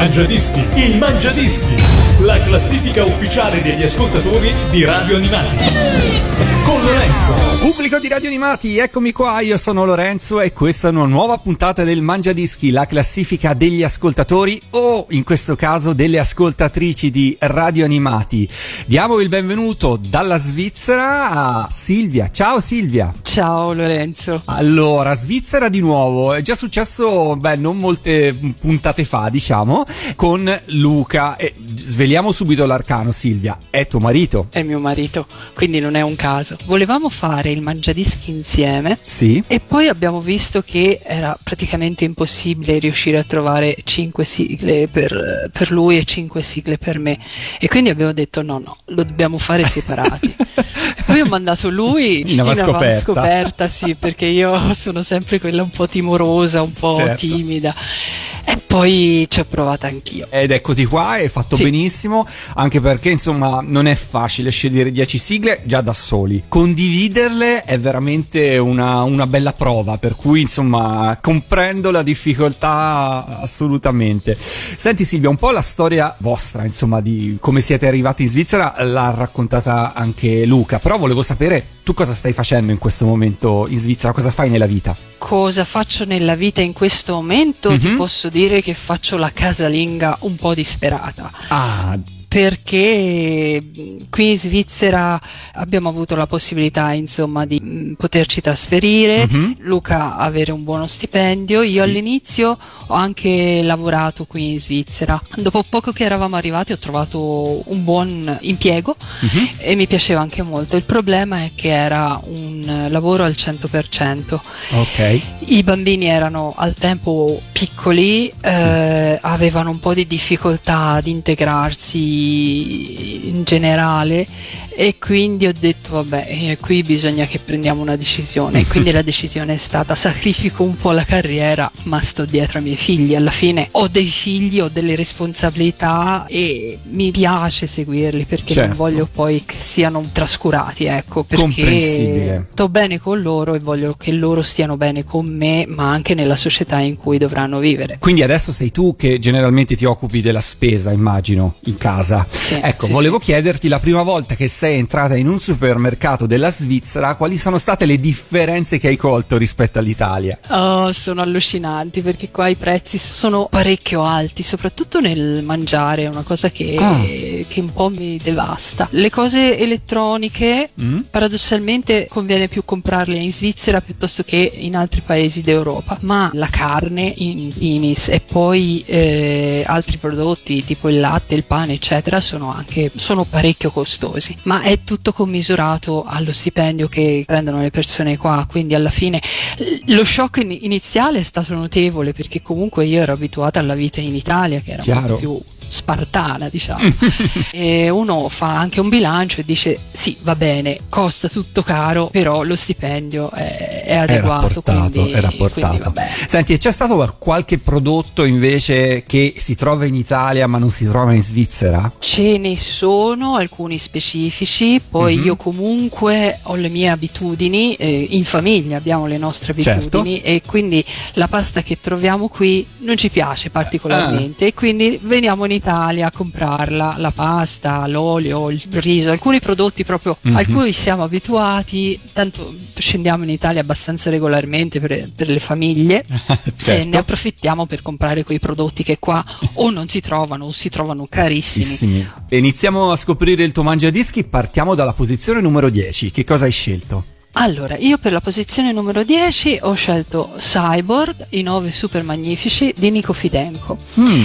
Mangiadischi, il Mangiadischi, la classifica ufficiale degli ascoltatori di Radio Animati con Lorenzo. Pubblico di Radio Animati, eccomi qua, io sono Lorenzo e questa è una nuova puntata del Mangia Dischi, la classifica degli ascoltatori o in questo caso delle ascoltatrici di Radio Animati. Diamo il benvenuto dalla Svizzera a Silvia. Ciao Silvia. Ciao Lorenzo. Allora, Svizzera di nuovo, è già successo, beh, non molte puntate fa, diciamo, con Luca. E sveliamo subito l'arcano, Silvia. È tuo marito? È mio marito, quindi non è un caso volevamo fare il mangiadischi insieme. Sì. E poi abbiamo visto che era praticamente impossibile riuscire a trovare 5 sigle per, per lui e 5 sigle per me. E quindi abbiamo detto no, no, lo dobbiamo fare separati. poi ho mandato lui in avanscoperta. scoperta, sì, perché io sono sempre quella un po' timorosa, un po' certo. timida. E poi ci ho provato anch'io. Ed eccoti qua, hai fatto sì. benissimo, anche perché insomma non è facile scegliere 10 sigle già da soli. Condividerle è veramente una, una bella prova, per cui insomma comprendo la difficoltà assolutamente. Senti Silvia, un po' la storia vostra, insomma, di come siete arrivati in Svizzera l'ha raccontata anche Luca, però volevo sapere tu cosa stai facendo in questo momento in Svizzera, cosa fai nella vita? Cosa faccio nella vita in questo momento? Mm-hmm. Ti mhm. posso dire che faccio la casalinga un po' disperata. Ah, perché qui in Svizzera abbiamo avuto la possibilità insomma di mm, poterci trasferire, uh-huh. Luca avere un buono stipendio, io sì. all'inizio ho anche lavorato qui in Svizzera, dopo poco che eravamo arrivati ho trovato un buon impiego uh-huh. e mi piaceva anche molto, il problema è che era un lavoro al 100%, okay. i bambini erano al tempo piccoli, sì. eh, avevano un po' di difficoltà ad integrarsi in generale e quindi ho detto vabbè eh, qui bisogna che prendiamo una decisione. E quindi la decisione è stata sacrifico un po' la carriera ma sto dietro ai miei figli. Alla fine ho dei figli ho delle responsabilità e mi piace seguirli perché certo. non voglio poi che siano trascurati ecco perché sto bene con loro e voglio che loro stiano bene con me ma anche nella società in cui dovranno vivere. Quindi adesso sei tu che generalmente ti occupi della spesa immagino in casa. Sì, ecco sì, volevo sì. chiederti la prima volta che sei entrata in un supermercato della Svizzera, quali sono state le differenze che hai colto rispetto all'Italia? Oh, sono allucinanti perché qua i prezzi sono parecchio alti, soprattutto nel mangiare, è una cosa che, ah. che un po' mi devasta. Le cose elettroniche, mm. paradossalmente, conviene più comprarle in Svizzera piuttosto che in altri paesi d'Europa, ma la carne in primis e poi eh, altri prodotti tipo il latte, il pane, eccetera, sono anche sono parecchio costosi ma è tutto commisurato allo stipendio che prendono le persone qua, quindi alla fine lo shock iniziale è stato notevole perché comunque io ero abituata alla vita in Italia che era Chiaro. più spartana, diciamo. e uno fa anche un bilancio e dice: Sì, va bene, costa tutto caro, però lo stipendio è, è adeguato. È rapportato, quindi, è rapportato. Senti, c'è stato qualche prodotto invece che si trova in Italia ma non si trova in Svizzera? Ce ne sono alcuni specifici, poi mm-hmm. io comunque ho le mie abitudini, eh, in famiglia abbiamo le nostre abitudini certo. e quindi la pasta che troviamo qui non ci piace particolarmente ah. e quindi veniamo in Italia a comprarla, la pasta, l'olio, il riso, alcuni prodotti proprio mm-hmm. a cui siamo abituati, tanto scendiamo in Italia abbastanza regolarmente per, per le famiglie certo. e ne approfittiamo per comprare quei prodotti che qua o non si trovano o si trovano carissimi. Iniziamo a scoprire il tuo mangiadischi, partiamo dalla posizione numero 10, che cosa hai scelto? Allora, io per la posizione numero 10 ho scelto Cyborg, i 9 super magnifici di Nico Fidenco. Mm.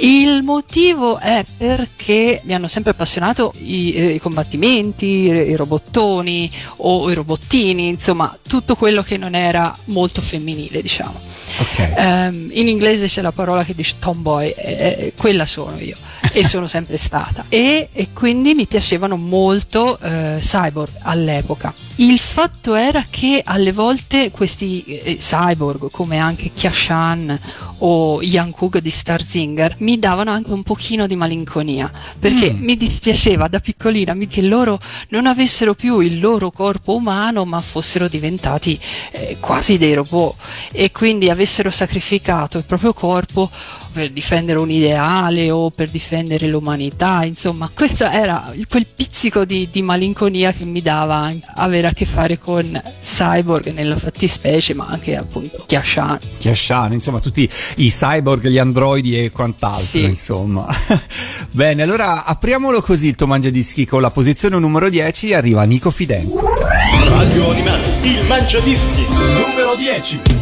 Il motivo è perché mi hanno sempre appassionato i, eh, i combattimenti, i, i, robottoni o i robottini, insomma tutto quello che non era molto femminile, diciamo. Okay. Um, in inglese c'è la parola che dice tomboy, eh, eh, quella sono io e sono sempre stata. E, e, quindi mi piacevano molto eh, cyborg all'epoca. Il fatto era che alle volte questi eh, cyborg, come anche Kiashan o Young Cook di Starzinger mi davano anche un pochino di malinconia perché mm. mi dispiaceva da piccolina che loro non avessero più il loro corpo umano ma fossero diventati eh, quasi dei robot e quindi avessero sacrificato il proprio corpo per difendere un ideale o per difendere l'umanità, insomma, questo era quel pizzico di, di malinconia che mi dava avere a che fare con Cyborg nella fattispecie, ma anche appunto Kiashan. Kiashan, insomma, tutti i cyborg, gli androidi e quant'altro, sì. insomma. Bene, allora apriamolo così il tuo mangiadischi con la posizione numero 10 arriva Nico Fidenco. Radio Animale, il mangiadischi numero 10.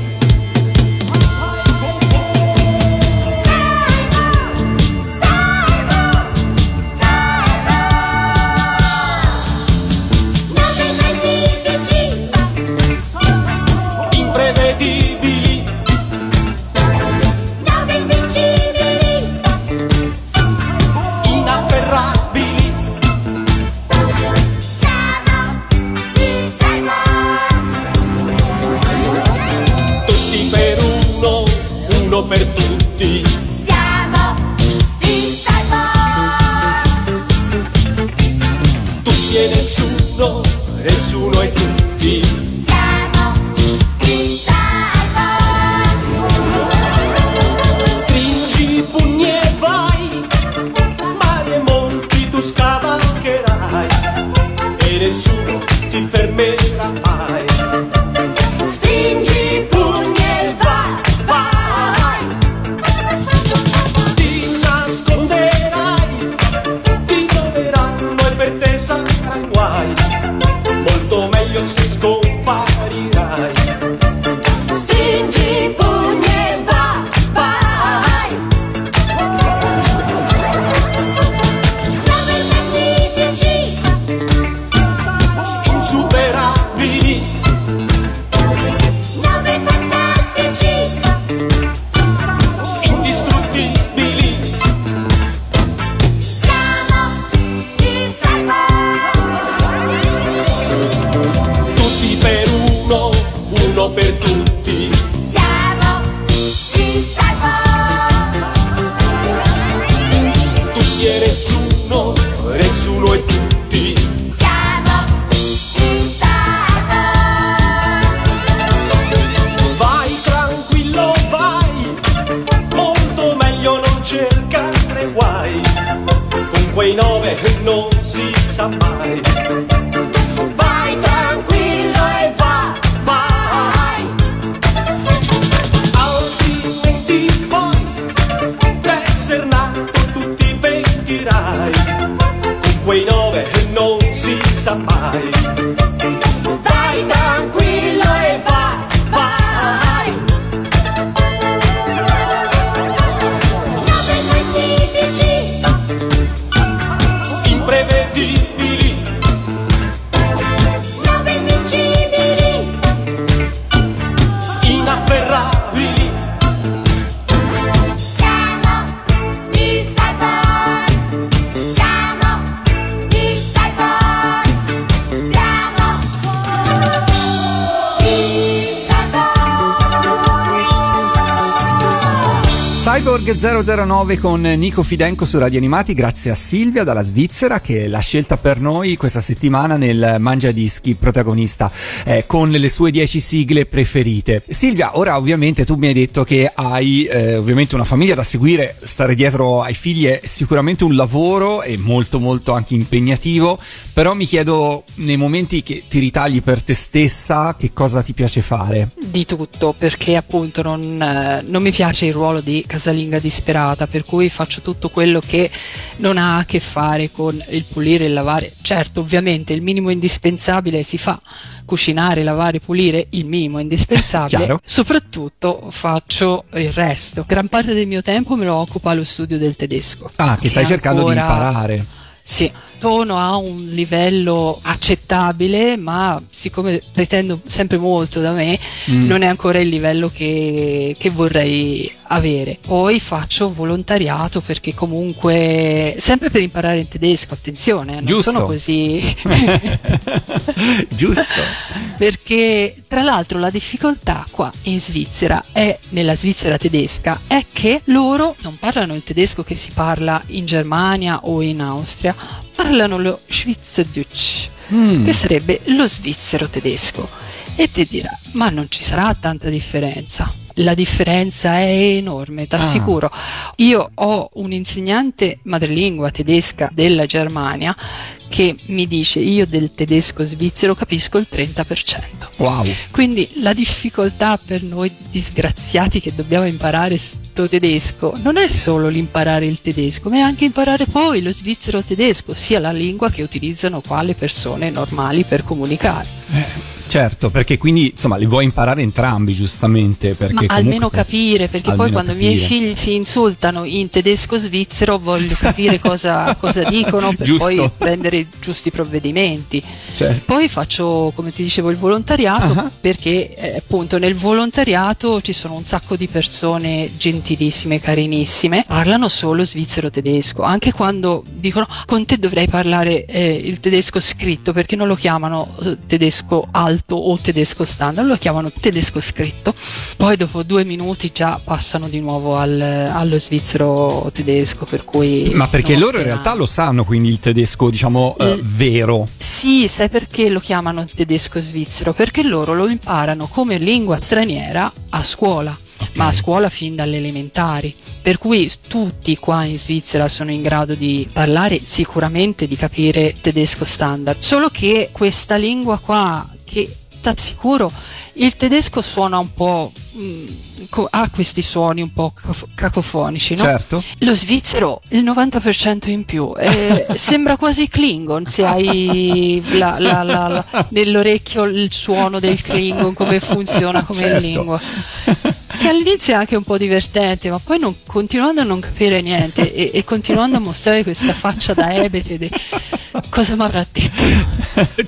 009 con Nico Fidenco su Radio Animati, grazie a Silvia dalla Svizzera che l'ha scelta per noi questa settimana nel Mangia Dischi protagonista eh, con le sue 10 sigle preferite. Silvia, ora ovviamente tu mi hai detto che hai eh, ovviamente una famiglia da seguire, stare dietro ai figli è sicuramente un lavoro e molto molto anche impegnativo, però mi chiedo nei momenti che ti ritagli per te stessa che cosa ti piace fare? Di tutto, perché appunto non, eh, non mi piace il ruolo di casalinga mega disperata, per cui faccio tutto quello che non ha a che fare con il pulire e il lavare. Certo, ovviamente il minimo indispensabile si fa, cucinare, lavare, pulire, il minimo indispensabile. Chiaro. Soprattutto faccio il resto. Gran parte del mio tempo me lo occupa lo studio del tedesco. Ah, che stai cercando ancora... di imparare. Sì, tono a un livello accettabile, ma siccome pretendo sempre molto da me, mm. non è ancora il livello che, che vorrei avere. Poi faccio volontariato perché comunque sempre per imparare il tedesco, attenzione, non Giusto. sono così Giusto. perché tra l'altro la difficoltà qua in Svizzera è nella Svizzera tedesca è che loro non parlano il tedesco che si parla in Germania o in Austria, parlano lo Schweizerdeutsch, mm. che sarebbe lo svizzero tedesco. E ti dirà, ma non ci sarà tanta differenza la differenza è enorme, ti assicuro. Ah. Io ho un insegnante madrelingua tedesca della Germania che mi dice io del tedesco svizzero capisco il 30%. Wow. Quindi la difficoltà per noi disgraziati che dobbiamo imparare sto tedesco non è solo l'imparare il tedesco, ma è anche imparare poi lo svizzero tedesco, sia la lingua che utilizzano qua le persone normali per comunicare. Eh. Certo, perché quindi insomma li vuoi imparare entrambi giustamente. Perché almeno capire, perché poi quando capire. i miei figli si insultano in tedesco svizzero voglio capire cosa, cosa dicono per Giusto. poi prendere i giusti provvedimenti. Certo. Poi faccio, come ti dicevo, il volontariato uh-huh. perché eh, appunto nel volontariato ci sono un sacco di persone gentilissime, carinissime, parlano solo svizzero tedesco, anche quando dicono con te dovrei parlare eh, il tedesco scritto perché non lo chiamano eh, tedesco alto alto o tedesco standard, lo chiamano tedesco scritto, poi dopo due minuti già passano di nuovo al, allo svizzero tedesco, per cui... Ma perché loro in realtà lo sanno quindi il tedesco, diciamo, eh, vero? Sì, sai perché lo chiamano tedesco svizzero? Perché loro lo imparano come lingua straniera a scuola ma a scuola fin dalle elementari. Per cui tutti qua in Svizzera sono in grado di parlare sicuramente di capire tedesco standard, solo che questa lingua qua che t'assicuro il tedesco suona un po' mh, mm, ha questi suoni un po' cacofonici, no? Certo. Lo svizzero il 90% in più, eh, sembra quasi Klingon se hai la, la, la, nell'orecchio il suono del Klingon, come funziona come certo. lingua. Che all'inizio è anche un po' divertente, ma poi non, continuando a non capire niente e, e, continuando a mostrare questa faccia da ebete, de, cosa mi avrà detto?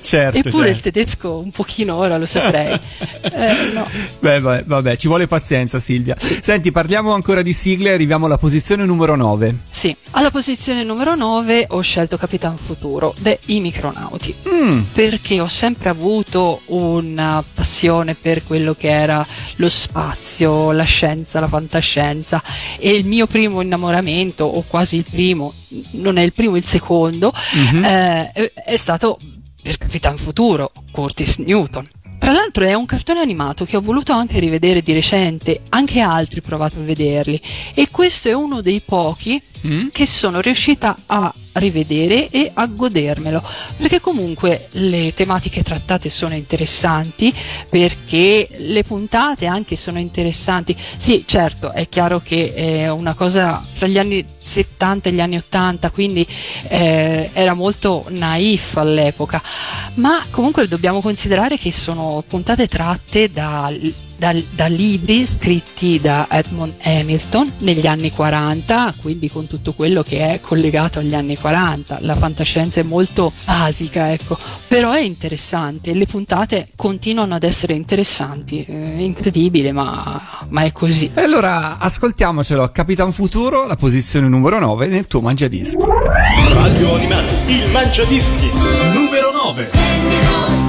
certo. Eppure certo. il tedesco un pochino ora lo saprei. Eh, no. Beh, vabbè, vabbè, ci vuole pazienza Silvia. Senti, parliamo ancora di sigle, arriviamo alla posizione numero 9. Sì, alla posizione numero 9 ho scelto Capitan Futuro dei Micronauti. Mm. Perché ho sempre avuto una passione per quello che era lo spazio, la scienza, la fantascienza e il mio primo innamoramento, o quasi il primo, non è il primo, il secondo, mm-hmm. eh, è stato per Capitan Futuro, Curtis Newton. Tra l'altro è un cartone animato che ho voluto anche rivedere di recente, anche altri provato a vederli e questo è uno dei pochi mm? che sono riuscita a rivedere e a godermelo. Perché comunque le tematiche trattate sono interessanti perché le puntate anche sono interessanti. Sì certo è chiaro che è una cosa tra gli anni 70 e gli anni 80 quindi eh, era molto naif all'epoca. Ma comunque dobbiamo considerare che sono puntate tratte da da, da, libri scritti da Edmund Hamilton negli anni 40, quindi con tutto quello che è collegato agli anni 40. La fantascienza è molto basica, ecco, però è interessante. Le puntate continuano ad essere interessanti. È incredibile, ma, ma è così. E allora ascoltiamocelo, Capitan Futuro, la posizione numero 9 nel tuo mangiadischi. Radio Animale, il mangiadischi numero 9.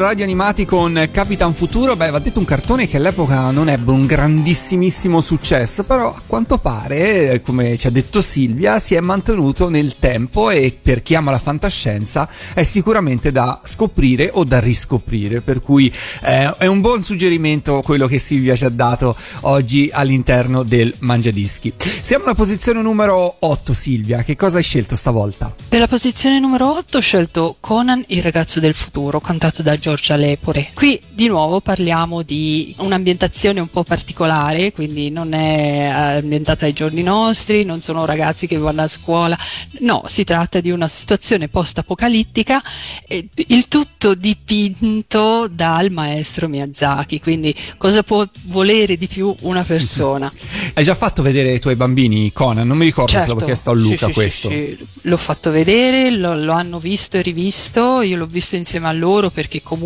Radio Animati con Capitan Futuro, beh, va detto un cartone che all'epoca non ebbe un grandissimissimo successo, però a quanto pare, come ci ha detto Silvia, si è mantenuto nel tempo e per chi ama la fantascienza è sicuramente da scoprire o da riscoprire, per cui eh, è un buon suggerimento quello che Silvia ci ha dato oggi all'interno del Mangiadischi. Siamo alla posizione numero 8, Silvia, che cosa hai scelto stavolta? Per la posizione numero 8 ho scelto Conan, il ragazzo del futuro cantato da Giorgia Lepore. Qui di nuovo parliamo di un'ambientazione un po' particolare, quindi non è ambientata ai giorni nostri, non sono ragazzi che vanno a scuola, no, si tratta di una situazione post-apocalittica, il tutto dipinto dal maestro Miyazaki, quindi cosa può volere di più una persona? Hai già fatto vedere ai tuoi bambini Conan? Non mi ricordo certo. se l'avevo chiesto a Luca sì, questo. Sì, sì, l'ho fatto vedere, lo, lo hanno visto e rivisto, io l'ho visto insieme a loro perché comunque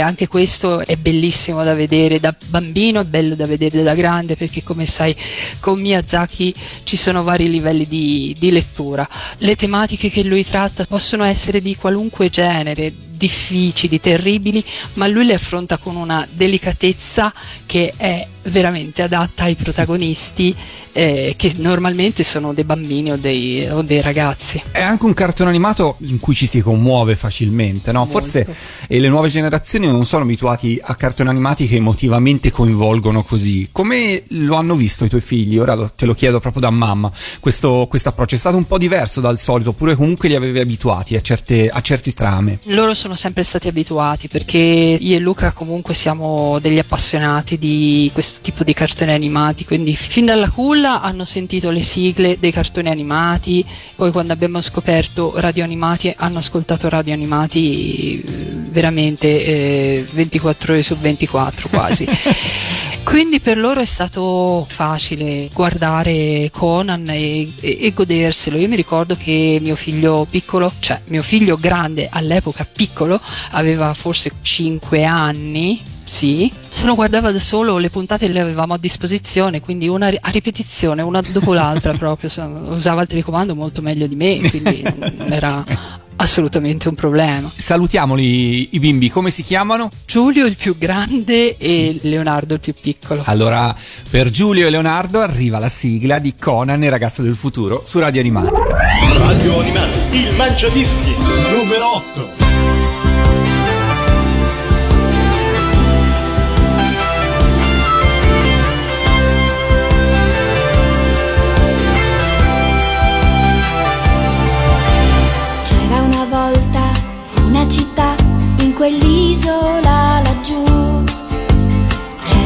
anche questo è bellissimo da vedere da bambino, è bello da vedere da grande perché come sai con Miyazaki ci sono vari livelli di, di lettura. Le tematiche che lui tratta possono essere di qualunque genere, difficili, terribili, ma lui le affronta con una delicatezza che è veramente adatta ai protagonisti eh, che normalmente sono dei bambini o dei, o dei, ragazzi. È anche un cartone animato in cui ci si commuove facilmente, no? Forse eh, le nuove generazioni non sono abituati a cartoni animati che emotivamente coinvolgono così. Come lo hanno visto i tuoi figli? Ora te lo chiedo proprio da mamma. Questo approccio è stato un po' diverso dal solito, oppure comunque li avevi abituati a, certe, a certi trame? Loro sono sempre stati abituati perché io e Luca comunque siamo degli appassionati di questo tipo di cartoni animati, quindi fin dalla culla hanno sentito le sigle dei cartoni animati, poi quando abbiamo scoperto radio animati hanno ascoltato radio animati eh, veramente eh, 24 ore su 24 quasi. Quindi per loro è stato facile guardare Conan e, e, e, goderselo. Io mi ricordo che mio figlio piccolo, cioè mio figlio grande all'epoca piccolo, aveva forse 5 anni, sì, se lo guardava da solo, le puntate le avevamo a disposizione, quindi una a ripetizione, una dopo l'altra proprio, usava il telecomando molto meglio di me, quindi era assolutamente un problema. Salutiamoli i bimbi, come si chiamano? Giulio il più grande e sì. Leonardo il più piccolo. Allora, per Giulio e Leonardo arriva la sigla di Conan, il ragazzo del futuro, su Radio Animati. Radio Animati, il mangiadischi, numero 8.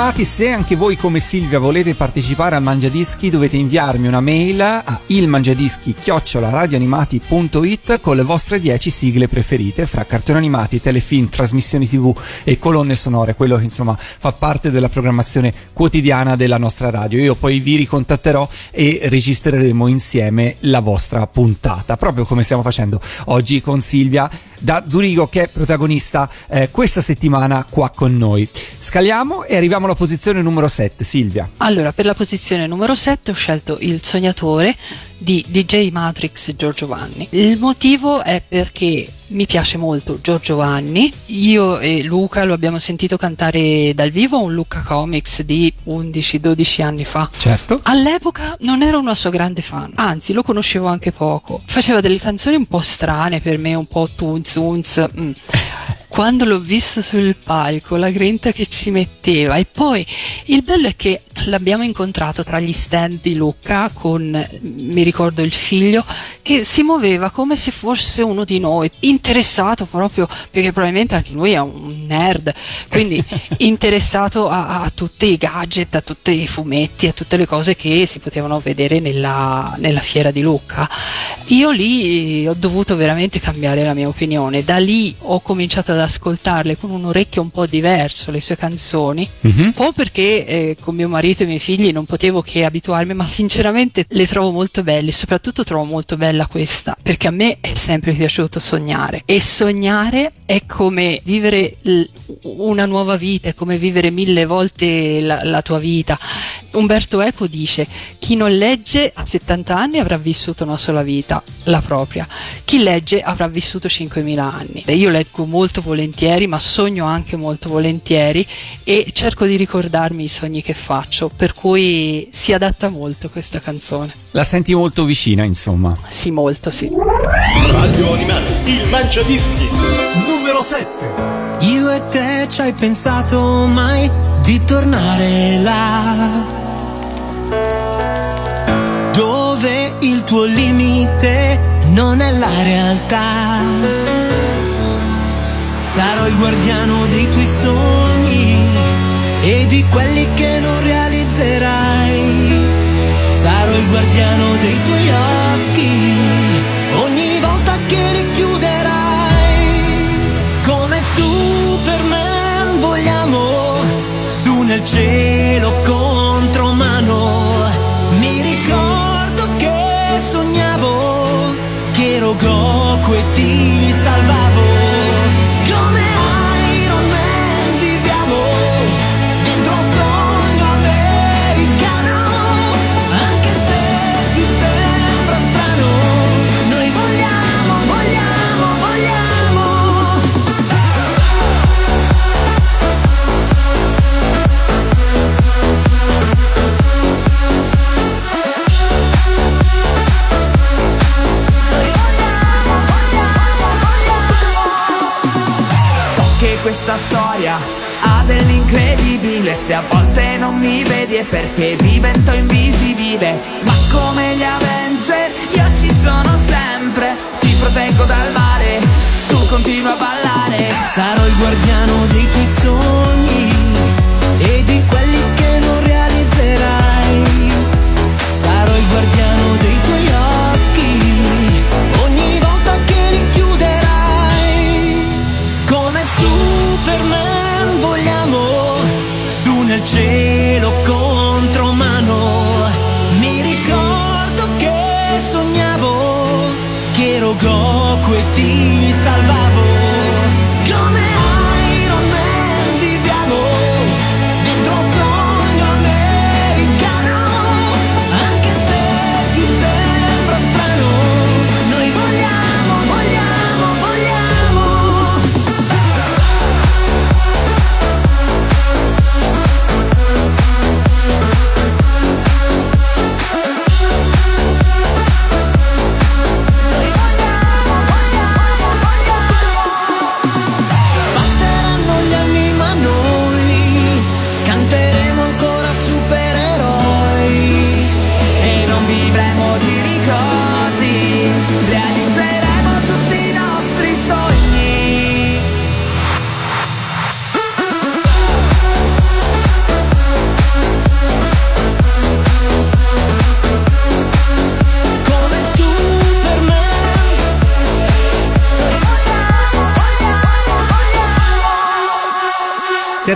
Animati, se anche voi come Silvia volete partecipare al Mangiadischi dovete inviarmi una mail a ilmangiadischi-radioanimati.it con le vostre 10 sigle preferite fra cartoni animati, telefilm, trasmissioni tv e colonne sonore, quello che insomma fa parte della programmazione quotidiana della nostra radio. Io poi vi ricontatterò e registreremo insieme la vostra puntata, proprio come stiamo facendo oggi con Silvia da Zurigo che è protagonista eh, questa settimana qua con noi. Scaliamo e arriviamo alla posizione numero 7, Silvia. Allora, per la posizione numero 7 ho scelto Il Sognatore di DJ Matrix Giorgio Vanni. Il motivo è perché mi piace molto Giorgio Vanni. Io e Luca lo abbiamo sentito cantare dal vivo a un Luca Comics di 11-12 anni fa. Certo. All'epoca non ero una sua grande fan, anzi lo conoscevo anche poco. Faceva delle canzoni un po' strane per me, un po' tunz unz. mm. Quando l'ho visto sul palco, la grinta che ci metteva e poi il bello è che l'abbiamo incontrato tra gli stand di Luca con, mi ricordo, il figlio che si muoveva come se fosse uno di noi, interessato proprio, perché probabilmente anche lui è un nerd, quindi interessato a, a tutti i gadget, a tutti i fumetti, a tutte le cose che si potevano vedere nella, nella fiera di Lucca. Io lì ho dovuto veramente cambiare la mia opinione, da lì ho cominciato ad ascoltarle con un orecchio un po' diverso, le sue canzoni, un po' perché eh, con mio marito e i miei figli non potevo che abituarmi, ma sinceramente le trovo molto belle, soprattutto trovo molto bella questa, perché a me è sempre piaciuto sognare e sognare è come vivere l- una nuova vita, è come vivere mille volte la, la tua vita. Umberto Eco dice: Chi non legge a 70 anni avrà vissuto una sola vita, la propria. Chi legge avrà vissuto 5.000 anni. Io leggo molto volentieri, ma sogno anche molto volentieri e cerco di ricordarmi i sogni che faccio, per cui si adatta molto questa canzone. La senti molto vicina, insomma. Sì, molto, sì. Radio Animati, il Mangiadischi. Numero 7. Io e te ci hai pensato mai di tornare là dove il tuo limite non è la realtà. Sarò il guardiano dei tuoi sogni e di quelli che non realizzerai. Sarò il guardiano dei tuoi occhi ogni volta che li chiuderai. Come Superman vogliamo su nel cielo contro mano. Mi ricordo che sognavo che ero Goku e ti salvavo. Come questa storia. Ha dell'incredibile Se a volte non mi vedi è perché divento invisibile. Ma come gli Avenger io ci sono sempre. Ti proteggo dal mare, tu continua a ballare. Sarò il guardiano dei tuoi sogni E di quelli che non realizzerai. Sarò il guardiano dei tuoi occhi cielo contro mano. Mi ricordo che sognavo che ero Goku e ti salvavo. Come Iron Man viviamo dentro un sogno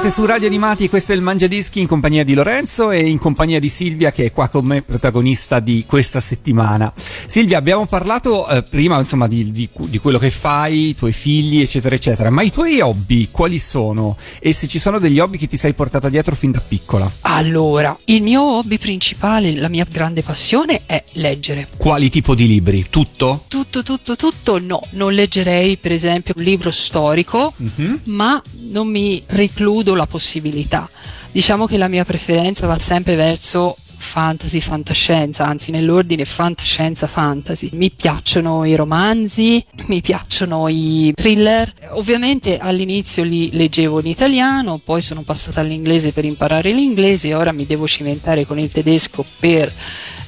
Siete su Radio Animati, questo è il Mangiadischi in compagnia di Lorenzo e in compagnia di Silvia che è qua con me protagonista di questa settimana. Silvia, abbiamo parlato eh, prima insomma di, di- di quello che fai, i tuoi figli eccetera eccetera, ma i tuoi hobby quali sono? E se ci sono degli hobby che ti sei portata dietro fin da piccola? Allora, il mio hobby principale, la mia grande passione è leggere. Quali tipo di libri? Tutto? Tutto, tutto, tutto, no, non leggerei per esempio un libro storico, Mhm. ma non mi la possibilità. Diciamo che la mia preferenza va sempre verso fantasy, fantascienza, anzi nell'ordine fantascienza, fantasy. Mi piacciono i romanzi, mi piacciono i thriller. Ovviamente all'inizio li leggevo in italiano, poi sono passata all'inglese per imparare l'inglese e ora mi devo cimentare con il tedesco per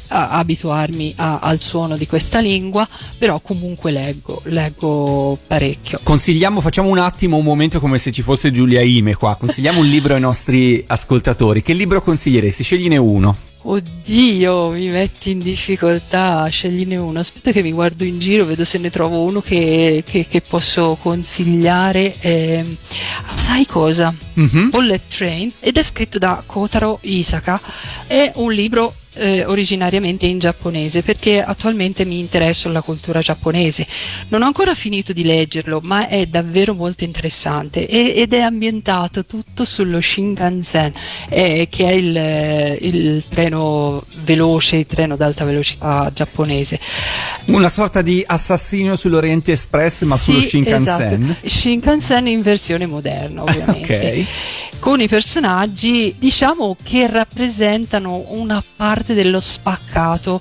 a- abituarmi a- al suono di questa lingua, però comunque leggo, leggo parecchio. Consigliamo, facciamo un attimo un momento come se ci fosse Giulia Ime qua. Consigliamo un libro ai nostri ascoltatori. Che libro consiglieresti? Scegliene uno. Oddio, mi metti in difficoltà, scegliene uno. Aspetta che mi guardo in giro, vedo se ne trovo uno che, che- che posso consigliare. Ehm, sai cosa? Mhm. Bullet Train ed è scritto da Kotaro Isaka. È un libro eh, originariamente in giapponese perché attualmente mi interesso alla cultura giapponese. Non ho ancora finito di leggerlo, ma è davvero molto interessante e- ed è ambientato tutto sullo Shinkansen, eh, che è il, eh, il treno veloce, il treno ad alta velocità giapponese. Una sorta di assassinio sull'Oriente Express, ma sullo Sì, Shinkansen. esatto. Shinkansen in versione moderna, ovviamente. Ok. Con i personaggi, diciamo che rappresentano una parte dello spaccato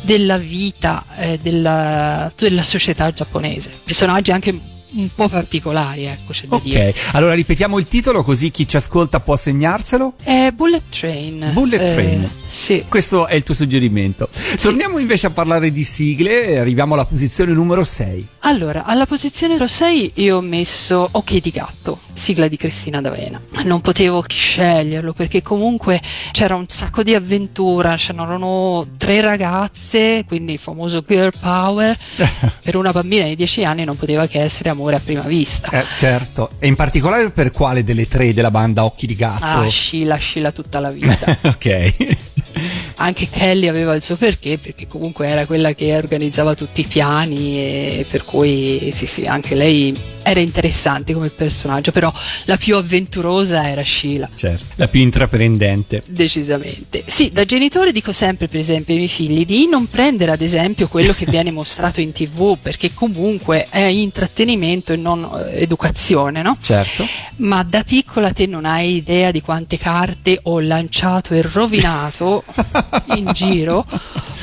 della vita eh, della, della società giapponese. Personaggi anche un po' particolari, ecco, c'è da dire. Ok, allora ripetiamo il titolo così chi ci ascolta può segnarselo. È Bullet Train. Bullet Eh, Train. Sì. Questo è il tuo suggerimento. Torniamo invece a parlare di sigle e arriviamo alla posizione numero 6. Allora, alla posizione numero 6 io ho messo Ok di gatto, sigla di Cristina D'Avena. Non potevo sceglierlo perché comunque c'era un sacco di avventura, c'erano tre ragazze, quindi il famoso girl power. per una bambina di 10 anni non poteva che essere amore a prima vista. Eh, certo, e in particolare per quale delle tre della banda Occhi di Gatto? Ah, Scilla, Scilla tutta la vita. ok. Anche Kelly aveva il suo perché, perché comunque era quella che organizzava tutti i piani e per cui sì sì, anche lei era interessante come personaggio, però la più avventurosa era Sheila. certo, la più intraprendente. Decisamente. Sì, da genitore dico sempre, per esempio, ai miei figli di non prendere ad esempio quello che viene mostrato in tv, perché comunque è intrattenimento e non eh, educazione, no? Certo. Ma da piccola te non hai idea di quante carte ho lanciato e rovinato in giro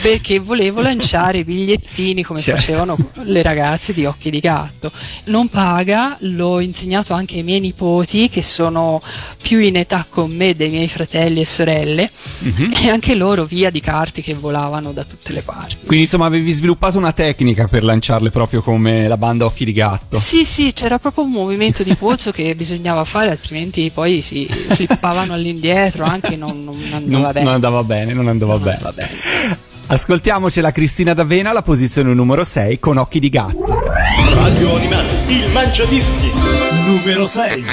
perché volevo lanciare i bigliettini come Certo. facevano le ragazze di occhi di gatto. Non paga, l'ho insegnato anche ai miei nipoti che sono più in età con me dei miei fratelli e sorelle Mhm. e anche loro via di carte che volavano da tutte le parti. Quindi insomma avevi sviluppato una tecnica per lanciarle proprio come la banda Occhi di Gatto. Sì, sì, c'era proprio un movimento di polso che bisognava fare, altrimenti poi si flippavano all'indietro, anche non, non andava Non, bene. non andava bene, non andava Non bene. andava bene. Ascoltiamoci la Cristina D'Avena, la posizione numero 6 con Occhi di Gatto. Radio Animati, il Mangiadischi. Numero 6.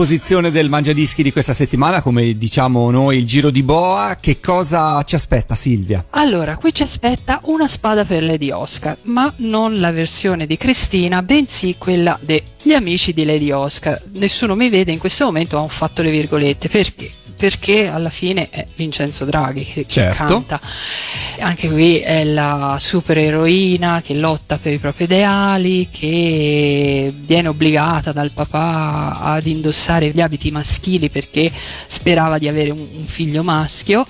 Posizione del Mangiadischi di questa settimana, come diciamo noi il giro di boa. Che cosa ci aspetta Silvia? Allora, qui ci aspetta una spada per Lady Oscar, ma non la versione di Cristina, bensì quella degli amici di Lady Oscar. Nessuno mi vede in questo momento, ho fatto le virgolette, perché? Perché alla fine è Vincenzo Draghi che, Certo. canta. Anche qui è la supereroina che lotta per i propri ideali, che viene obbligata dal papà ad indossare gli abiti maschili perché sperava di avere un, un figlio maschio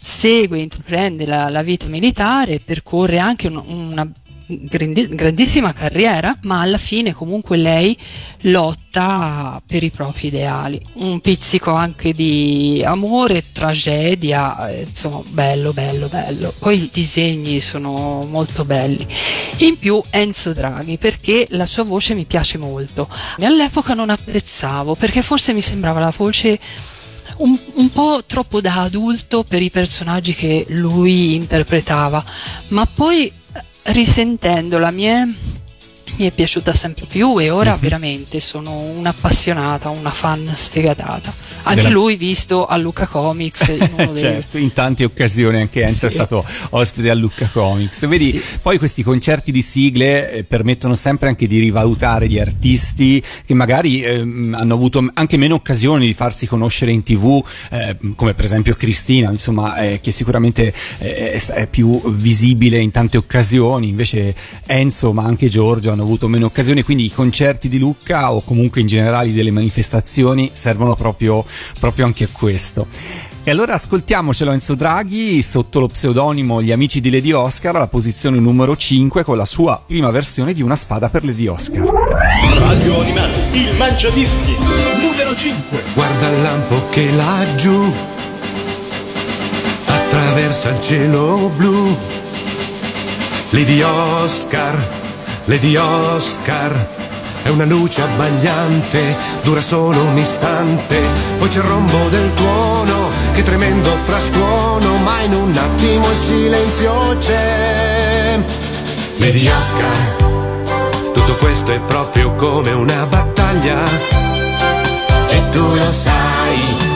segue, intraprende la, la vita militare, percorre anche un- una grandissima carriera, ma alla fine comunque lei lotta per i propri ideali. Un pizzico anche di amore, tragedia, eh, insomma, bello, bello, bello. Poi i disegni sono molto belli. In più Enzo Draghi, perché la sua voce mi piace molto. All'epoca non apprezzavo, perché forse mi sembrava la voce un, un po' troppo da adulto per i personaggi che lui interpretava, ma poi risentendola mi è, mi è piaciuta sempre più e ora veramente sono un'appassionata, una fan sfegatata. Anche Della- lui visto a Luca Comics in uno dei- certo, in tante occasioni anche Enzo è Sì. stato ospite a Lucca Comics. Vedi, Sì. poi questi concerti di sigle eh, permettono sempre anche di rivalutare gli artisti che magari ehm, hanno avuto anche meno occasioni di farsi conoscere in tv, eh, come per esempio Cristina, insomma, eh, che sicuramente eh, è, è più visibile in tante occasioni, invece Enzo ma anche Giorgio hanno avuto meno occasioni, quindi i concerti di Lucca o comunque in generale delle manifestazioni servono proprio, proprio anche a questo. E allora ascoltiamocelo Enzo Draghi sotto lo pseudonimo Gli amici di Lady Oscar alla posizione numero 5 con la sua prima versione di Una spada per Lady Oscar. Radio Animati, il Mangiadischi, numero 5. Guarda il lampo che laggiù attraversa il cielo blu. Lady Oscar Lady Oscar è una luce abbagliante, dura solo un istante, poi c'è il rombo del tuono, che tremendo frastuono, ma in un attimo il silenzio c'è. Oscar, tutto questo è proprio come una battaglia, e tu lo sai,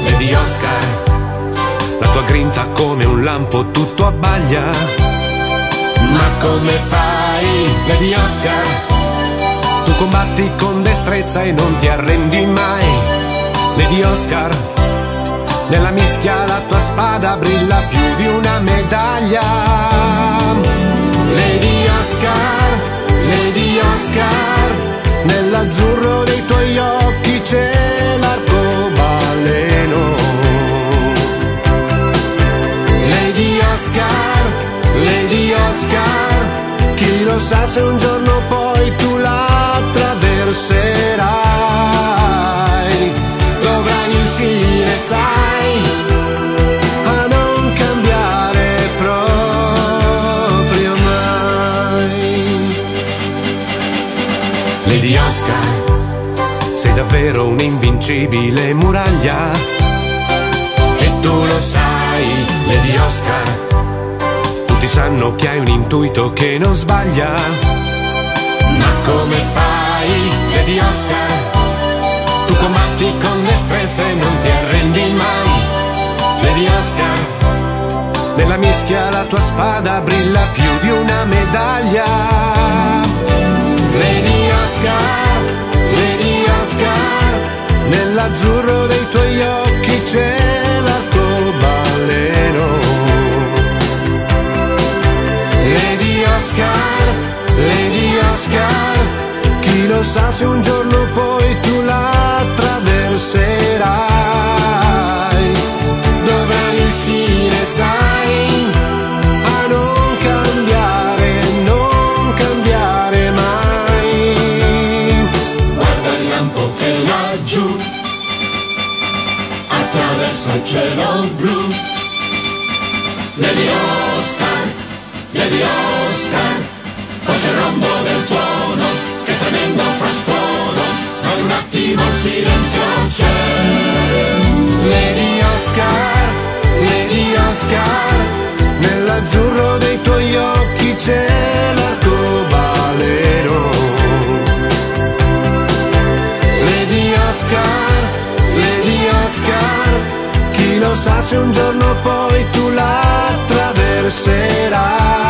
Oscar, la tua grinta come un lampo tutto abbaglia. Ma come fai, Oscar? Tu combatti con destrezza e non ti arrendi mai. Lady Oscar, nella mischia la tua spada brilla più di una medaglia. Lady Oscar, Lady Oscar, nell'azzurro dei tuoi occhi c'è l'arcobaleno. Lady Oscar, Lady Oscar, chi lo sa se un giorno poi attraverserai. Dovrai uscire, sai, a non cambiare proprio mai. Lady Oscar, sei davvero un'invincibile muraglia. E tu lo sai, Lady Oscar. Tutti sanno che hai un intuito che non sbaglia. Ma come fai, Lady Oscar? Tu combatti con destrezza e non ti arrendi mai. Lady Oscar, nella mischia la tua spada brilla più di una medaglia. Lady Oscar, Lady Oscar, nell'azzurro dei tuoi occhi c'è l'arcobaleno. Lady Oscar, Lady Oscar, chi lo sa se un giorno poi tu la attraverserai. Dovrai uscire, sai, a non cambiare, non cambiare mai. Guarda il lampo che laggiù attraversa il cielo silenzio c'è. Lady Oscar, Lady Oscar, nell'azzurro dei tuoi occhi c'è l'arcobaleno. Lady Oscar, Lady Oscar, chi lo sa se un giorno poi tu la attraverserai.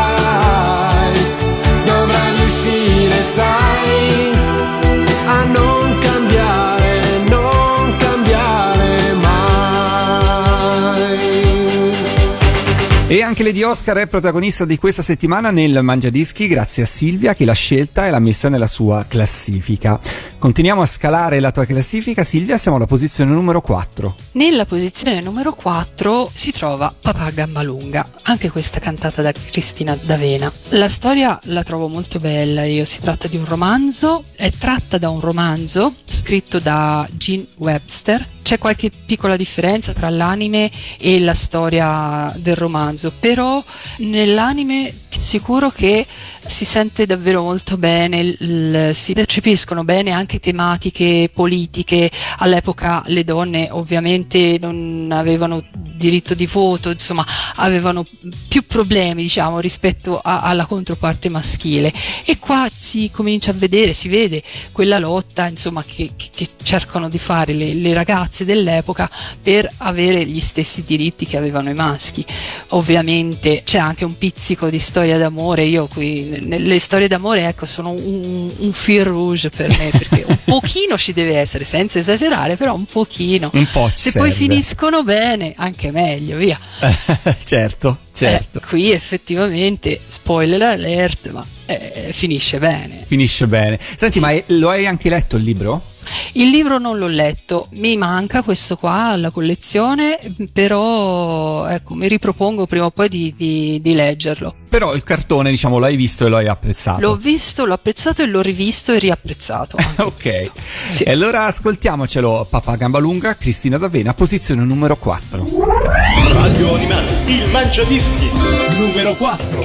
Lady Oscar è protagonista di questa settimana nel Mangiadischi grazie a Silvia che l'ha scelta e l'ha messa nella sua classifica. Continuiamo a scalare la tua classifica, Silvia, siamo alla posizione numero 4. Nella posizione numero 4 si trova Papà Gammalunga, anche questa cantata da Cristina D'Avena. La storia la trovo molto bella, io si tratta di un romanzo, è tratta da un romanzo scritto da Gene Webster. C'è qualche piccola differenza tra l'anime e la storia del romanzo, però nell'anime ti assicuro che si sente davvero molto bene, il- si percepiscono bene anche tematiche politiche. All'epoca le donne ovviamente non avevano diritto di voto, insomma avevano più problemi diciamo rispetto a- alla controparte maschile e qua si comincia a vedere, si vede quella lotta insomma che, che- cercano di fare le, le ragazze dell'epoca per avere gli stessi diritti che avevano i maschi. Ovviamente c'è anche un pizzico di storia d'amore, io qui nelle storie d'amore ecco sono un, un fil rouge per me perché un pochino ci deve essere senza esagerare però un pochino. Un po' Se poi serve. finiscono bene anche meglio, via. certo, certo. Eh, qui effettivamente, spoiler alert, ma eh, finisce bene. Finisce bene. Senti, ma è- lo hai anche letto il libro? Il libro non l'ho letto, mi manca questo qua alla collezione, però ecco, mi ripropongo prima o poi di, di- di leggerlo. Però il cartone, diciamo, l'hai visto e lo hai apprezzato. L'ho visto, l'ho apprezzato e l'ho rivisto e riapprezzato. Ok. Sì. e allora ascoltiamocelo, Papà Gambalunga, Cristina D'Avena, posizione numero 4. Radio Animale, il Mangiadischi. Numero 4.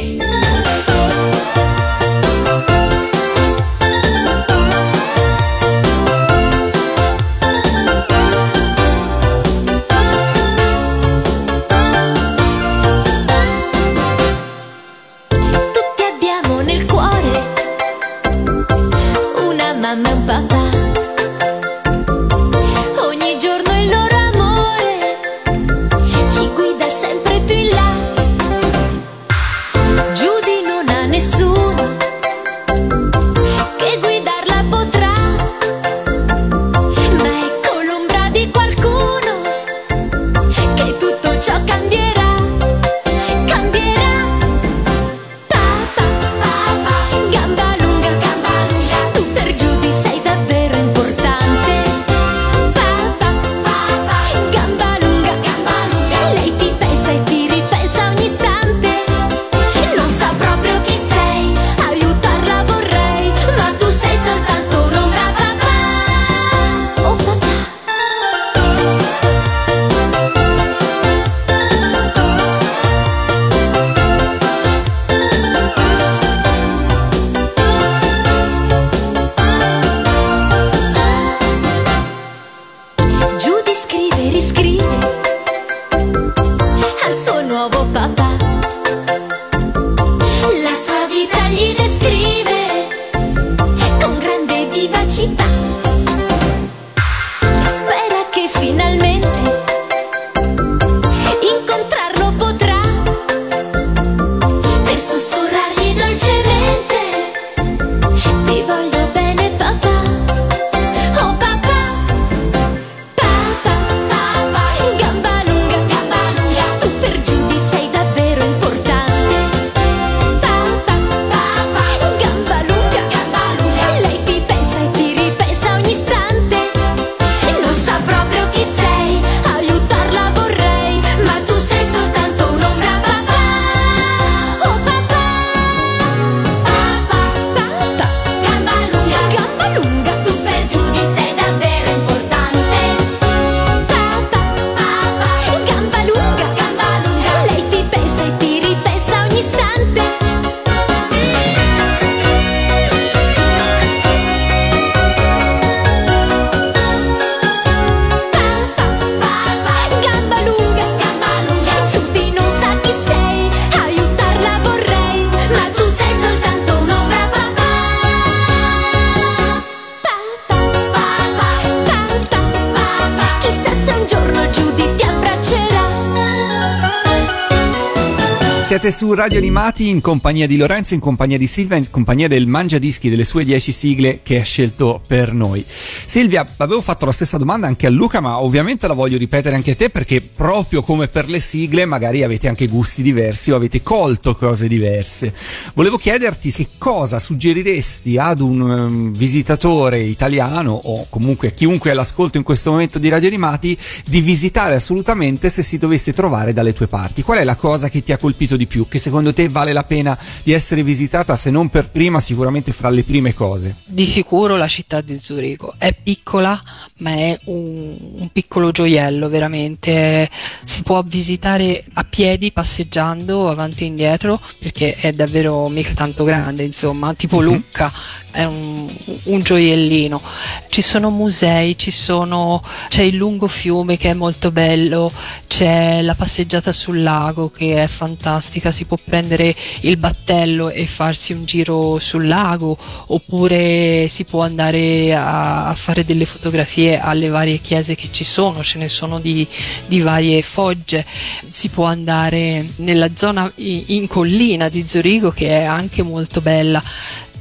Siete su Radio Animati in compagnia di Lorenzo, in compagnia di Silvia, in compagnia del Mangia Dischi delle sue 10 sigle che ha scelto per noi. Silvia, avevo fatto la stessa domanda anche a Luca, ma ovviamente la voglio ripetere anche a te perché proprio come per le sigle magari avete anche gusti diversi o avete colto cose diverse. Volevo chiederti che cosa suggeriresti ad un um, visitatore italiano o comunque a chiunque è all'ascolto in questo momento di Radio Animati di visitare assolutamente se si dovesse trovare dalle tue parti. Qual è la cosa che ti ha colpito di più, che secondo te vale la pena di essere visitata, se non per prima, sicuramente fra le prime cose? Di sicuro la città di Zurigo è piccola, ma è un, un piccolo gioiello veramente. Si può visitare a piedi, passeggiando avanti e indietro, perché è davvero mica tanto grande, insomma, tipo Lucca. È un, un gioiellino. Ci sono musei, ci sono, c'è il lungo fiume che è molto bello, c'è la passeggiata sul lago che è fantastica, si può prendere il battello e farsi un giro sul lago oppure si può andare a, a fare delle fotografie alle varie chiese che ci sono, ce ne sono di, di varie fogge, si può andare nella zona in collina di Zurigo che è anche molto bella.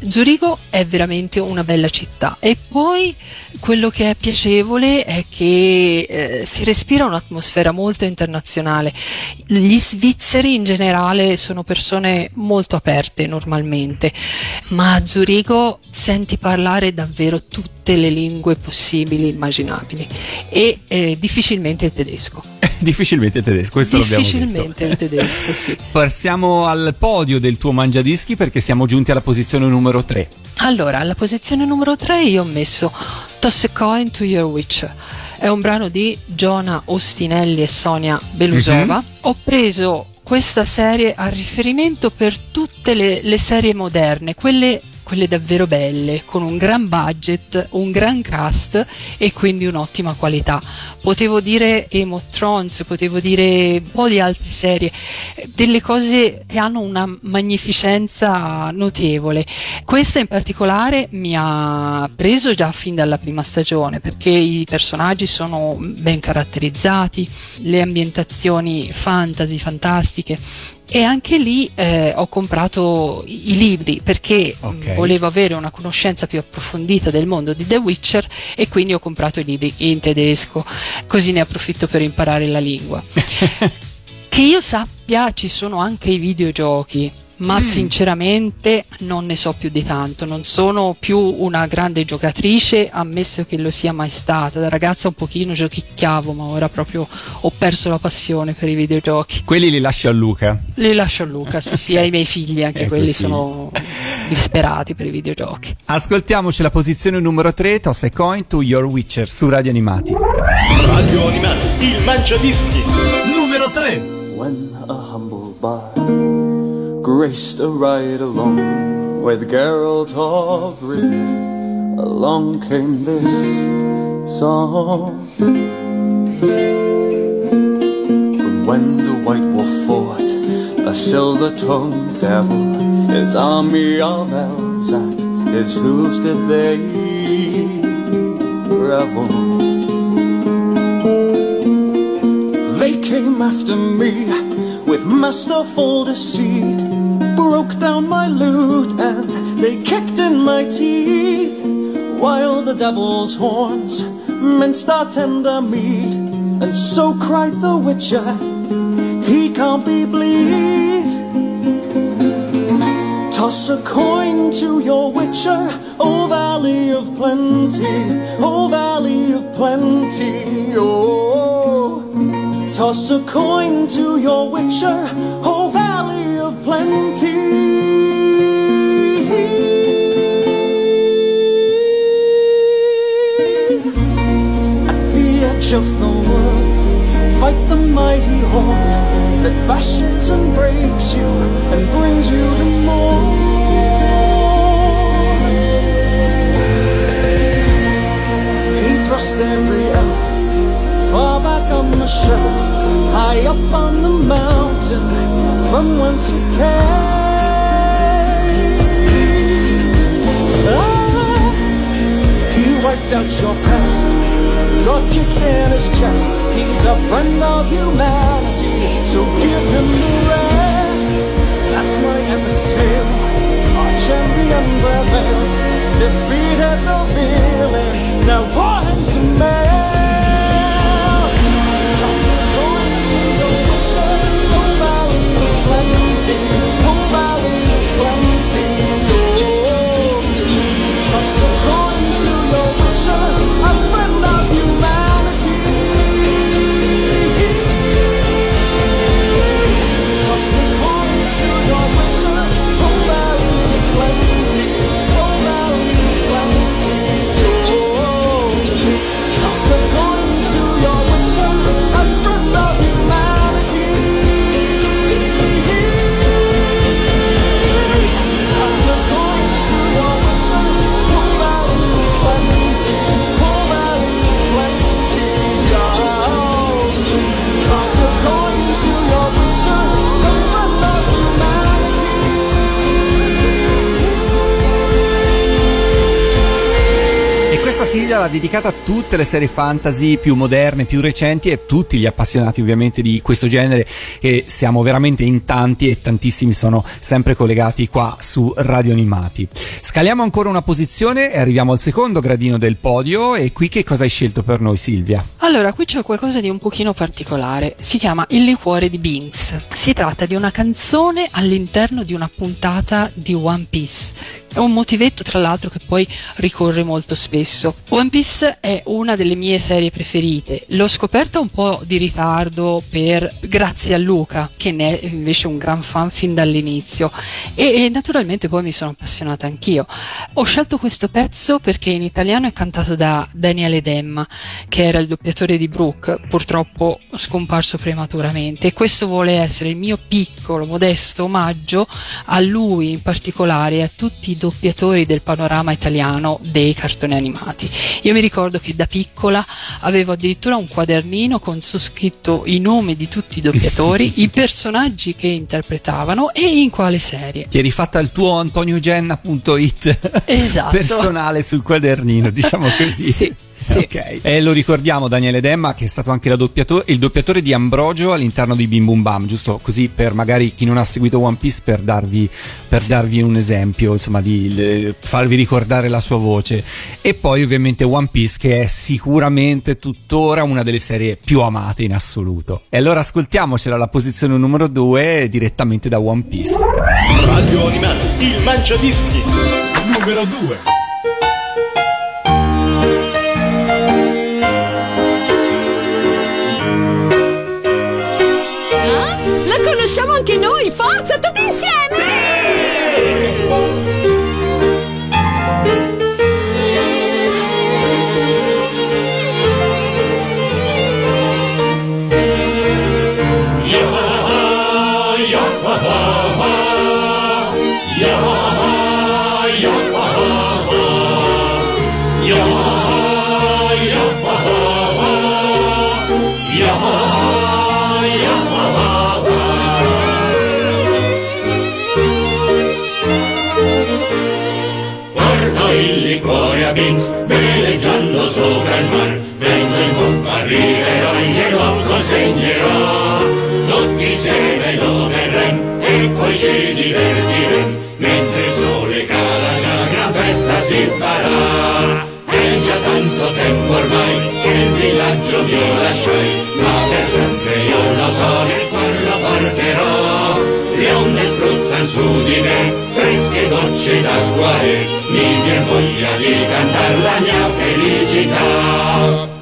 Zurigo è veramente una bella città e poi quello che è piacevole è che eh, si respira un'atmosfera molto internazionale. Gli svizzeri in generale sono persone molto aperte normalmente, ma a Zurigo senti parlare davvero tutte le lingue possibili e immaginabili e eh, difficilmente il tedesco. Difficilmente tedesco, questo l'abbiamo detto. difficilmente il tedesco, sì. Passiamo al podio del tuo mangiadischi perché siamo giunti alla posizione numero 3. Allora, alla posizione numero 3 io ho messo Toss a Coin to Your Witch. È un brano di Giona Ostinelli e Sonia Belusova. Ho preso questa serie a riferimento per tutte le, le serie moderne, quelle quelle davvero belle, con un gran budget, un gran cast e quindi un'ottima qualità. Potevo dire Game potevo dire un po' di altre serie, delle cose che hanno una magnificenza notevole. Questa in particolare mi ha preso già fin dalla prima stagione perché i personaggi sono ben caratterizzati, le ambientazioni fantasy, fantastiche e anche lì eh, ho comprato i libri perché okay. volevo avere una conoscenza più approfondita del mondo di The Witcher e quindi ho comprato i libri in tedesco, così ne approfitto per imparare la lingua. che io sappia ci sono anche i videogiochi ma mm. sinceramente non ne so più di tanto, non sono più una grande giocatrice, ammesso che lo sia mai stata. Da ragazza un pochino giochicchiavo, ma ora proprio ho perso la passione per i videogiochi. Quelli li lascio a Luca? Li lascio a Luca, sì, sì, ai miei figli, anche ecco quelli sono disperati per i videogiochi. Ascoltiamoci la posizione numero 3, Toss a Coin to Your Witcher su Radio Animati. Radio Animati, il mangiadischi, numero 3. When bar graced a ride along with Geralt of Rivia. Along came this song. From when the White Wolf fought a silver-tongued devil, his army of at his hooves did they revel. They came after me with masterful deceit broke down my lute and they kicked in my teeth while the devil's horns minced our tender meat and so cried the witcher he can't be bleed. Toss a coin to your witcher oh valley of plenty oh valley of plenty oh. Toss a coin to your witcher plenty. At the edge of the world, fight the mighty horn that bashes and breaks you and brings you to more. He thrust every elf far back on the shelf, high up on the mountain from whence it came. Ah, he wiped out your past, got kicked in his chest. He's a friend of humanity, so give him the rest. That's my epic tale. Our champion prevailed, defeated the villain. Now pour him some mail. Silvia l'ha dedicata a tutte le serie fantasy più moderne, più recenti e tutti gli appassionati ovviamente di questo genere e siamo veramente in tanti e tantissimi sono sempre collegati qua su Radio Animati. Scaliamo ancora una posizione e arriviamo al secondo gradino del podio e qui che cosa hai scelto per noi Silvia? Allora, qui c'è qualcosa di un pochino particolare, si chiama Il liquore di Binks. Si tratta di una canzone all'interno di una puntata di One Piece è un motivetto, tra l'altro, che poi ricorre molto spesso. One Piece è una delle mie serie preferite. L'ho scoperta un po' di ritardo per, grazie a Luca, che ne è invece un gran fan fin dall'inizio. E, e naturalmente poi mi sono appassionata anch'io. Ho scelto questo pezzo perché in italiano è cantato da Daniele Demma, che era il doppiatore di Brooke, purtroppo scomparso prematuramente. E questo vuole essere il mio piccolo, modesto omaggio a lui in particolare e a tutti i doppiatori del panorama italiano dei cartoni animati. Io mi ricordo che da piccola avevo addirittura un quadernino con su scritto i nomi di tutti i doppiatori, i personaggi che interpretavano e in quale serie. Ti eri fatta il tuo antoniogenna.it Esatto. personale sul quadernino, diciamo così. Sì, sì. Ok. E lo ricordiamo Daniele Demma che è stato anche la doppiato- il doppiatore di Ambrogio all'interno di Bim Bum Bam, giusto così per magari chi non ha seguito One Piece per darvi, per darvi un esempio, insomma di le- farvi ricordare la sua voce. E poi ovviamente One Piece che è sicuramente tuttora una delle serie più amate in assoluto. E allora ascoltiamocela la posizione numero 2 direttamente da One Piece. Radio Animati, il mangiadischi. Numero 2. Anche noi, forza, tutti insieme! A Binz, veleggiando sopra il mar, vengo in pompa, arriverò glielo consegnerò. Tutti insieme lo berrem e poi ci divertirem, mentre il sole cala già gran festa si farà. È già tanto tempo ormai che il villaggio mio lasciai, su di me, fresche gocce d'acqua e mi viene voglia di cantare la mia felicità.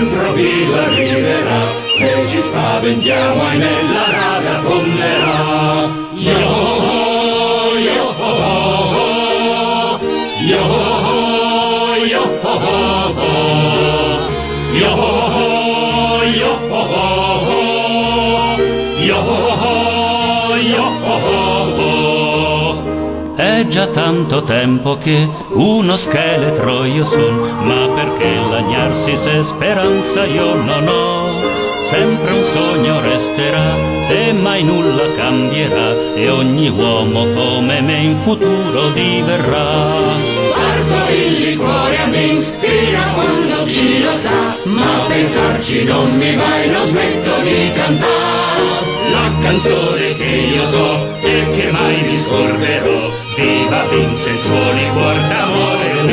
Poi improvviso arriverà, se ci spaventiamo ahimè la nave affonderà. Yo, yo, ho, ho, ho. yo, yo, ho, ho, ho. yo, yo, ho, ho, ho. yo, yo, È già tanto tempo che uno scheletro io son, ma perché lagnarsi se speranza io non ho? Sempre un sogno resterà e mai nulla cambierà e ogni uomo come me in futuro diverrà. Porto il liquore a Minsk ma pensarci non mi vai, non smetto di cantare. La canzone che io so e che mai mi scorderò, viva Vince il suo liquor d'amore un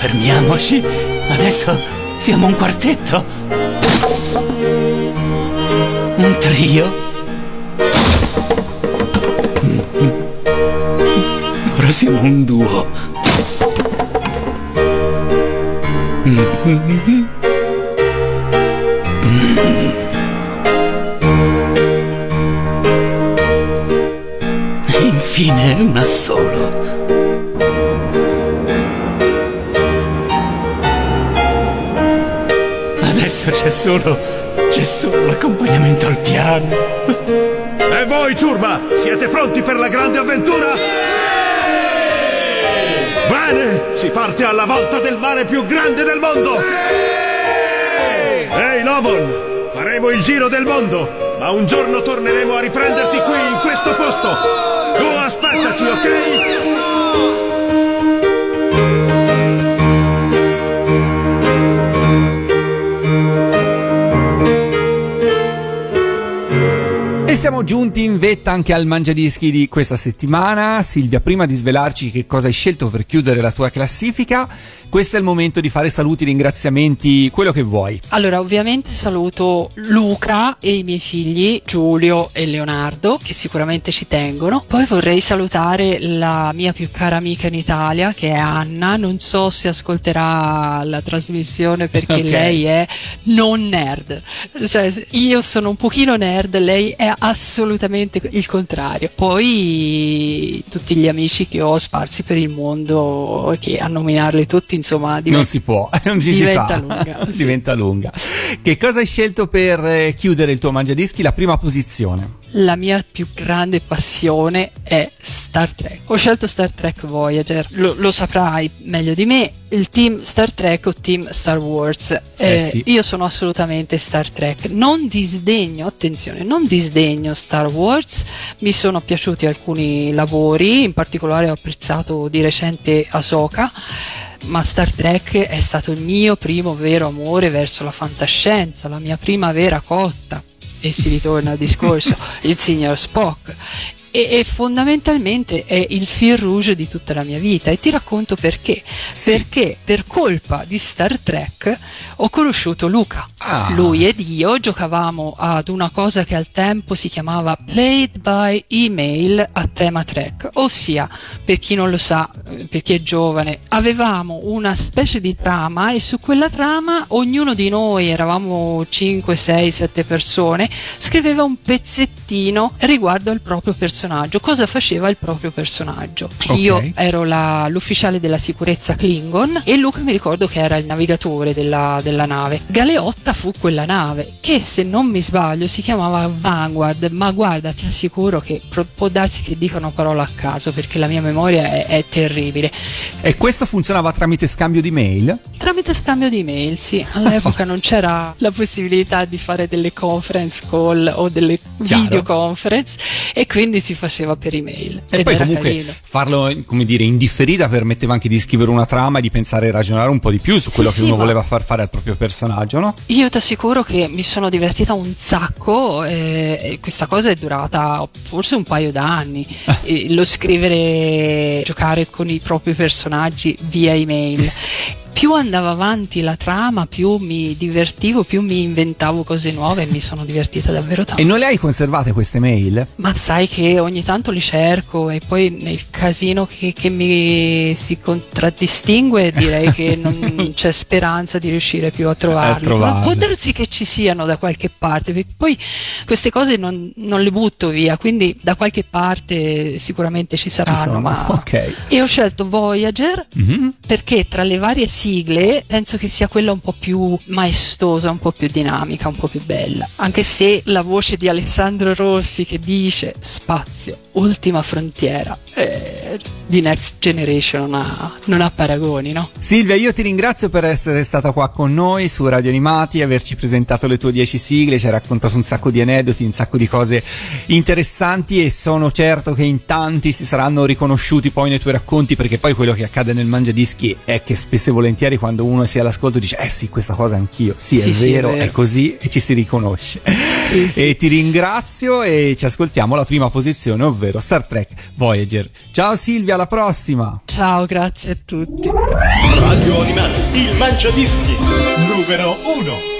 fermiamoci, adesso siamo un quartetto. Un trio. Ora siamo un duo. E infine un assolo. Adesso c'è solo. c'è solo l'accompagnamento al piano. E voi, ciurma, siete pronti per la grande avventura? Bene, si parte alla volta del mare più grande del mondo! Ehi, Lovon! Faremo il giro del mondo, ma un giorno torneremo a riprenderti qui, in questo posto! Tu aspettaci, ok? Siamo giunti in vetta anche al mangiadischi di questa settimana. Silvia, prima di svelarci che cosa hai scelto per chiudere la tua classifica, questo è il momento di fare saluti, ringraziamenti, quello che vuoi. Allora, ovviamente saluto Luca e i miei figli Giulio e Leonardo, che sicuramente ci tengono. Poi vorrei salutare la mia più cara amica in Italia, che è Anna. Non so se ascolterà la trasmissione perché Ok. lei è non nerd. Cioè, io sono un pochino nerd, lei è assolutamente il contrario. Poi tutti gli amici che ho sparsi per il mondo, che a nominarli tutti, insomma, Non si può, non ci si diventa fa. lunga, sì. Diventa lunga. Che cosa hai scelto per eh, chiudere il tuo mangiadischi? La prima posizione. La mia più grande passione è Star Trek. Ho scelto Star Trek Voyager, lo, lo saprai meglio di me. Il team Star Trek o team Star Wars. Eh, sì. Io sono assolutamente Star Trek. Non disdegno, attenzione, non disdegno Star Wars. Mi sono piaciuti alcuni lavori, in particolare ho apprezzato di recente Ahsoka. Ma Star Trek è stato il mio primo vero amore verso la fantascienza, la mia prima vera cotta e si ritorna al discorso, il signor Spock. E, e fondamentalmente è il fil rouge di tutta la mia vita e ti racconto perché. Perché per colpa di Star Trek ho conosciuto Luca. Ah. Lui ed io giocavamo ad una cosa che al tempo si chiamava Played by Email a tema Trek, ossia, per chi non lo sa, eh, per chi è giovane, avevamo una specie di trama e su quella trama ognuno di noi, eravamo 5, 6, 7 persone, scriveva un pezzettino riguardo al proprio personaggio, cosa faceva il proprio personaggio. Ok. Io ero la- l'ufficiale della sicurezza Klingon e Luca mi ricordo che era il navigatore della, della nave. Galeotta fu quella nave che se non mi sbaglio si chiamava Vanguard, ma guarda ti assicuro che pro- può darsi che dica una parola a caso perché la mia memoria è, è terribile. E questo funzionava tramite scambio di mail? Tramite scambio di mail, sì, all'epoca non c'era la possibilità di fare delle conference call o delle Chiaro. Videoconference e quindi si faceva per email. E poi comunque carino. farlo, come dire, in differita permetteva anche di scrivere una trama e di pensare e ragionare un po' di più su Sì, quello che sì, uno voleva far fare al proprio personaggio, no? Io ti assicuro che mi sono divertita un sacco eh, questa cosa è durata forse un paio d'anni. Lo scrivere, giocare con i propri personaggi via email. Più andava avanti la trama, più mi divertivo, più mi inventavo cose nuove e mi sono divertita davvero tanto. E non le hai conservate queste mail? Ma sai che ogni tanto li cerco e poi nel casino che, che mi si contraddistingue direi che non c'è speranza di riuscire più a trovarli. A trovarli. Ma può darsi che ci siano da qualche parte, perché poi queste cose non, non le butto via, quindi da qualche parte sicuramente ci saranno. sono, ma... ok. E ho scelto Voyager Mhm. perché tra le varie sigle penso che sia quella un po' più maestosa, un po' più dinamica, un po' più bella. Anche se la voce di Alessandro Rossi che dice spazio, ultima frontiera, eh, di Next Generation non ha, non ha paragoni, no? Silvia, io ti ringrazio per essere stata qua con noi su Radio Animati, averci presentato le tue 10 sigle, ci hai raccontato un sacco di aneddoti, un sacco di cose interessanti e sono certo che in tanti si saranno riconosciuti poi nei tuoi racconti perché poi quello che accade nel Mangiadischi è che spesso e volentieri quando uno si è all'ascolto dice eh sì questa cosa anch'io, sì, è, Sì, sì, è vero, è vero. così e ci si riconosce. sì. E ti ringrazio e ci ascoltiamo alla prima posizione ovvero Star Trek Voyager. Ciao Silvia, alla prossima! Ciao, grazie a tutti. Radio Animati, il mangiadischi numero uno.